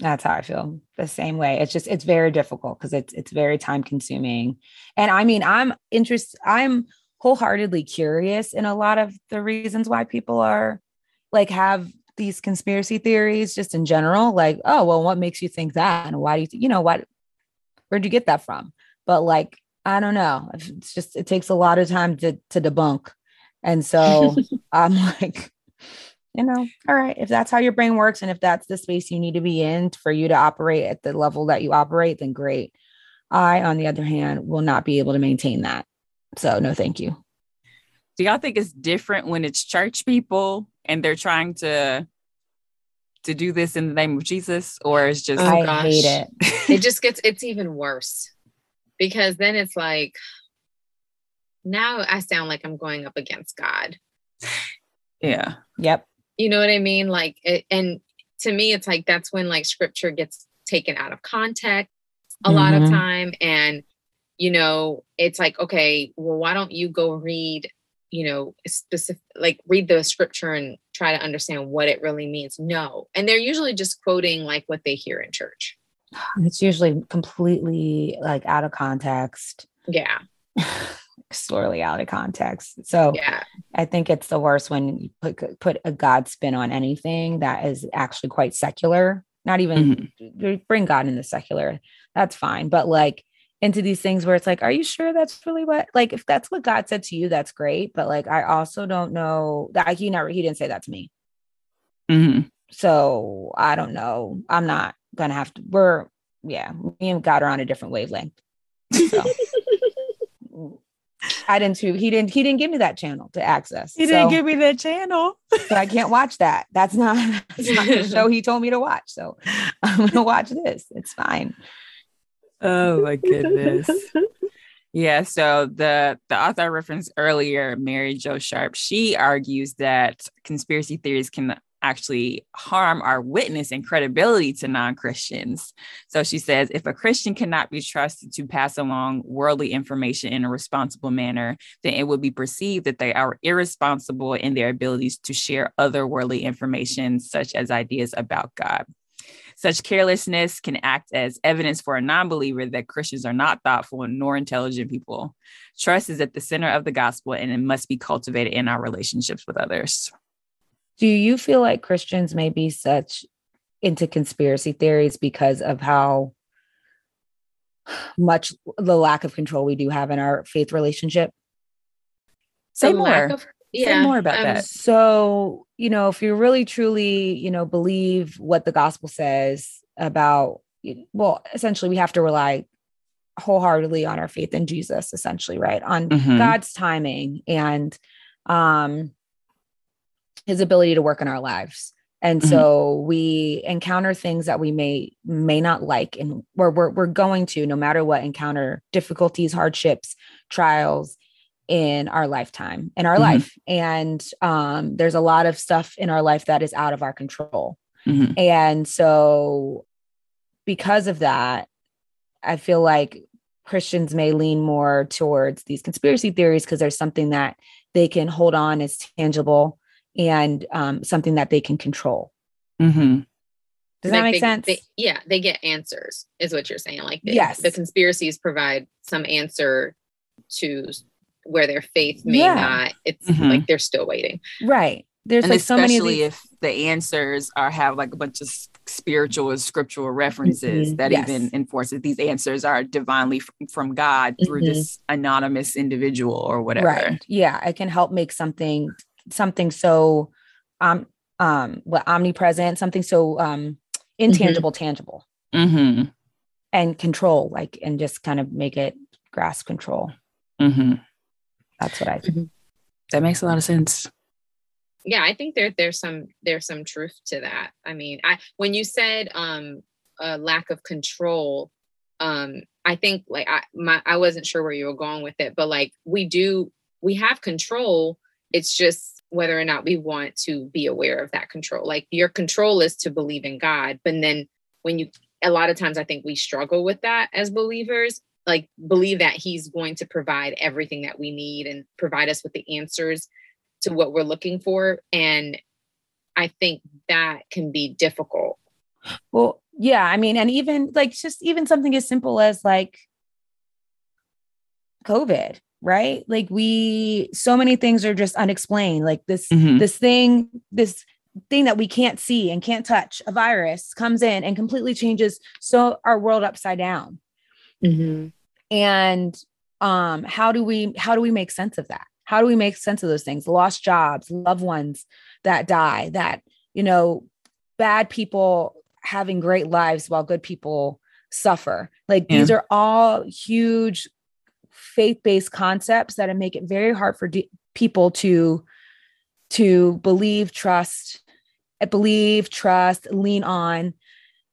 Speaker 2: That's how I feel. The same way. It's just it's very difficult because it's it's very time consuming. And I mean, I'm interested, I'm wholeheartedly curious in a lot of the reasons why people are like have these conspiracy theories just in general. Like, oh, well, what makes you think that? And why do you th- you know what where'd you get that from? But like, I don't know. It's just it takes a lot of time to to debunk. And so I'm like, you know, all right, if that's how your brain works and if that's the space you need to be in for you to operate at the level that you operate, then great. I, on the other hand, will not be able to maintain that. So, no, thank you.
Speaker 3: Do y'all think it's different when it's church people and they're trying to to do this in the name of Jesus, or it's just
Speaker 1: Oh,
Speaker 2: I
Speaker 1: gosh.
Speaker 2: hate it.
Speaker 1: It just gets it's even worse because then it's like now I sound like I'm going up against God.
Speaker 3: yeah,
Speaker 2: Yep.
Speaker 1: You know what I mean? Like, it, and to me, it's like that's when like scripture gets taken out of context a lot of
Speaker 2: Mhm.
Speaker 1: time. And, you know, it's like, okay, well, why don't you go read, you know, specific, like read the scripture and try to understand what it really means? No. And they're usually just quoting like what they hear in church.
Speaker 2: It's usually completely like out of context,
Speaker 1: Yeah.
Speaker 2: sorely out of context. So,
Speaker 1: Yeah.
Speaker 2: I think it's the worst when you put put a God spin on anything that is actually quite secular. Not even bring God in the secular. That's fine, but like into these things where it's like, are you sure that's really what? Like, if that's what God said to you, that's great. But like, I also don't know that he never he didn't say that to me.
Speaker 3: Mhm.
Speaker 2: So I don't know. I'm not gonna have to. We're yeah, me and God are on a different wavelength. So I didn't too. He didn't. He didn't give me that channel to access.
Speaker 3: He didn't give me that channel,
Speaker 2: so I can't watch that. That's not, that's not the show he told me to watch. So I'm gonna watch this. It's fine.
Speaker 3: Oh my goodness. Yeah, so the the author I referenced earlier, Mary Jo Sharp, she argues that conspiracy theories can actually harm our witness and credibility to non-Christians. So she says if a Christian cannot be trusted to pass along worldly information in a responsible manner, then it will be perceived that they are irresponsible in their abilities to share other worldly information such as ideas about God. Such carelessness can act as evidence for a non believer that Christians are not thoughtful nor intelligent people. Trust is at the center of the gospel and it must be cultivated in our relationships with others.
Speaker 2: Do you feel like Christians may be such into conspiracy theories because of how much the lack of control we do have in our faith relationship?
Speaker 3: Say the more. Of, yeah, Say more about um, that.
Speaker 2: So, you know, if you really truly, you know, believe what the gospel says about, well, essentially, we have to rely wholeheartedly on our faith in Jesus, essentially, right? On mm-hmm. God's timing and um his ability to work in our lives. And mm-hmm. so we encounter things that we may may not like and we're, we're we're going to no matter what encounter difficulties, hardships, trials in our lifetime in our mm-hmm. life and um there's a lot of stuff in our life that is out of our control mm-hmm. and so because of that i feel like christians may lean more towards these conspiracy theories because there's something that they can hold on as tangible and um, something that they can control.
Speaker 3: Mm-hmm.
Speaker 2: Does that make
Speaker 1: they,
Speaker 2: sense?
Speaker 1: They, yeah, they get answers, is what you're saying. Like, they,
Speaker 2: yes,
Speaker 1: the conspiracies provide some answer to where their faith may yeah. not. It's mm-hmm. like they're still waiting.
Speaker 2: Right. There's
Speaker 3: and
Speaker 2: like so many.
Speaker 3: Especially if the answers are have like a bunch of spiritual or scriptural references mm-hmm. that yes. even enforce that these answers are divinely from, from God through mm-hmm. this anonymous individual or whatever. Right.
Speaker 2: Yeah, it can help make something something so um um what omnipresent something so um intangible mm-hmm. tangible
Speaker 3: mm-hmm.
Speaker 2: and control like and just kind of make it grasp control
Speaker 3: mm-hmm.
Speaker 2: that's what i think mm-hmm.
Speaker 3: that makes a lot of sense
Speaker 1: yeah i think there there's some there's some truth to that i mean i when you said um a lack of control um i think like i my i wasn't sure where you were going with it but like we do we have control it's just whether or not we want to be aware of that control. Like your control is to believe in God, but then when you a lot of times I think we struggle with that as believers, like believe that he's going to provide everything that we need and provide us with the answers to what we're looking for and I think that can be difficult.
Speaker 2: Well, yeah, I mean and even like just even something as simple as like COVID, right like we so many things are just unexplained like this mm-hmm. this thing this thing that we can't see and can't touch a virus comes in and completely changes so our world upside down
Speaker 1: mm-hmm.
Speaker 2: and um how do we how do we make sense of that how do we make sense of those things lost jobs loved ones that die that you know bad people having great lives while good people suffer like yeah. these are all huge faith-based concepts that make it very hard for de- people to to believe trust believe trust lean on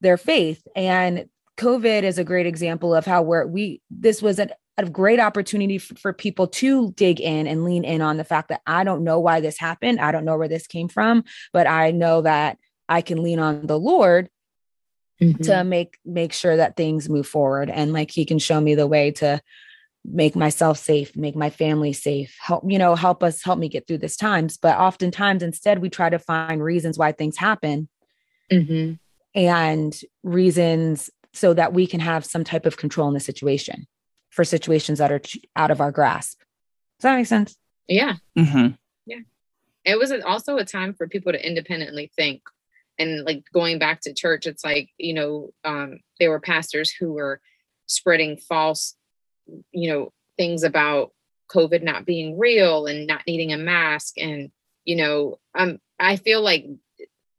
Speaker 2: their faith. And covid is a great example of how where we this was an, a great opportunity for, for people to dig in and lean in on the fact that i don't know why this happened. I don't know where this came from but i know that i can lean on the lord mm-hmm. to make make sure that things move forward. And like he can show me the way to make myself safe make my family safe help you know help us help me get through this times. But oftentimes instead we try to find reasons why things happen
Speaker 1: mm-hmm.
Speaker 2: and reasons so that we can have some type of control in the situation for situations that are out of our grasp. Does that make sense?
Speaker 1: Yeah.
Speaker 3: Mm-hmm.
Speaker 1: yeah. It was also a time for people to independently think. And like going back to church it's like you know um, there were pastors who were spreading false you know, things about COVID not being real and not needing a mask. And, you know, um, I feel like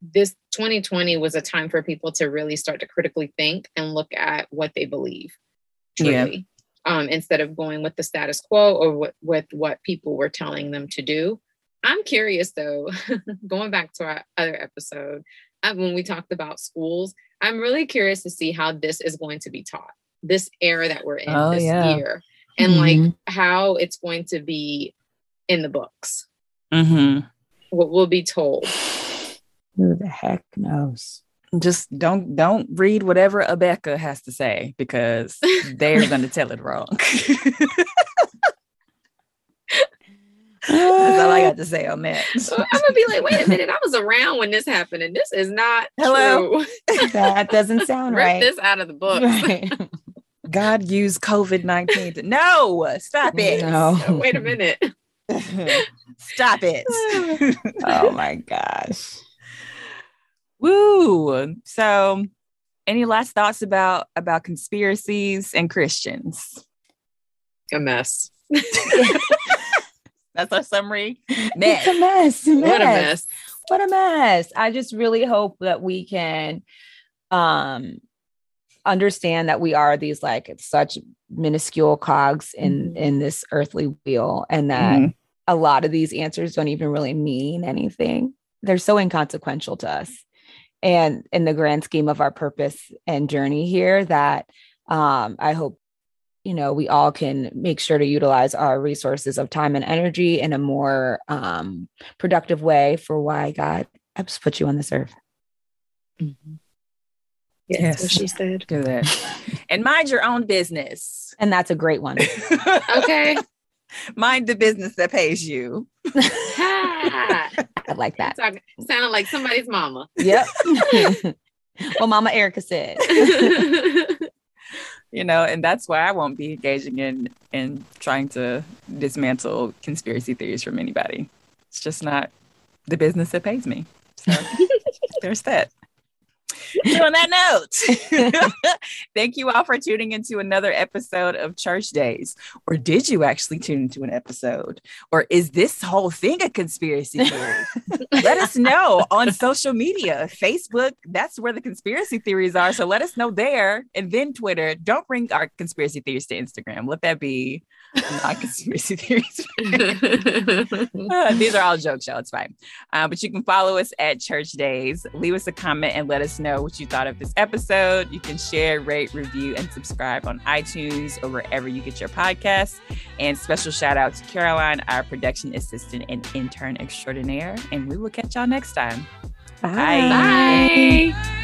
Speaker 1: this 2020 was a time for people to really start to critically think and look at what they believe. Truly.
Speaker 3: Yeah.
Speaker 1: um, instead of going with the status quo or with, with what people were telling them to do. I'm curious though, going back to our other episode, uh, when we talked about schools, I'm really curious to see how this is going to be taught, this era that we're in
Speaker 3: Oh,
Speaker 1: this
Speaker 3: yeah.
Speaker 1: year, and
Speaker 2: Mhm.
Speaker 1: like how it's going to be in the books,
Speaker 3: Mm-hmm.
Speaker 1: what we'll be told.
Speaker 2: Who the heck knows?
Speaker 3: Just don't don't read whatever Abeka has to say because they're gonna tell it wrong. That's all I got to say on that.
Speaker 1: So I'm gonna be like, wait a minute, I was around when this happened, and this is not
Speaker 3: Hello?
Speaker 1: true.
Speaker 2: that doesn't sound
Speaker 1: Rip
Speaker 2: right.
Speaker 1: this out of the book.
Speaker 2: Right.
Speaker 3: God used COVID 19 no, stop it.
Speaker 2: No.
Speaker 1: wait a minute.
Speaker 3: stop it.
Speaker 2: oh my gosh.
Speaker 3: Woo. So any last thoughts about about conspiracies and Christians?
Speaker 1: A mess.
Speaker 3: That's our summary.
Speaker 2: It's
Speaker 3: Mess.
Speaker 2: a mess.
Speaker 1: What a
Speaker 2: mess.
Speaker 1: mess.
Speaker 2: What a mess. I just really hope that we can um understand that we are these like such minuscule cogs in
Speaker 1: Mhm.
Speaker 2: in this earthly wheel and that
Speaker 3: Mhm.
Speaker 2: a lot of these answers don't even really mean anything. They're so inconsequential to us. And in the grand scheme of our purpose and journey here, that um, I hope, you know, we all can make sure to utilize our resources of time and energy in a more um, productive way for why God has put you on this earth.
Speaker 1: Mhm. Yes,
Speaker 3: Yes.
Speaker 1: she said.
Speaker 3: Do that. And mind your own business.
Speaker 2: And that's a great one.
Speaker 1: Okay.
Speaker 3: mind the business that pays you.
Speaker 2: I like that.
Speaker 1: Talking, sounded like somebody's mama.
Speaker 2: Yep. well, Mama Erica said.
Speaker 3: you know and that's why i won't be engaging in in trying to dismantle conspiracy theories from anybody it's just not the business that pays me so there's that so on that note. Thank you all for tuning into another episode of church days. Or did you actually tune into an episode? Or is this whole thing a conspiracy theory? Let us know on social media facebook that's where the conspiracy theories are. So let us know there. And then twitter. Don't bring our conspiracy theories to instagram. Let that be non-conspiracy theories Uh, these are all jokes y'all. It's fine. Uh, but you can follow us at church days. Leave us a comment and let us know what you thought of this episode. You can share rate review and subscribe on itunes or wherever you get your podcasts. And special shout out to caroline our production assistant and intern extraordinaire. And we will catch y'all next time.
Speaker 2: Bye.
Speaker 1: Bye.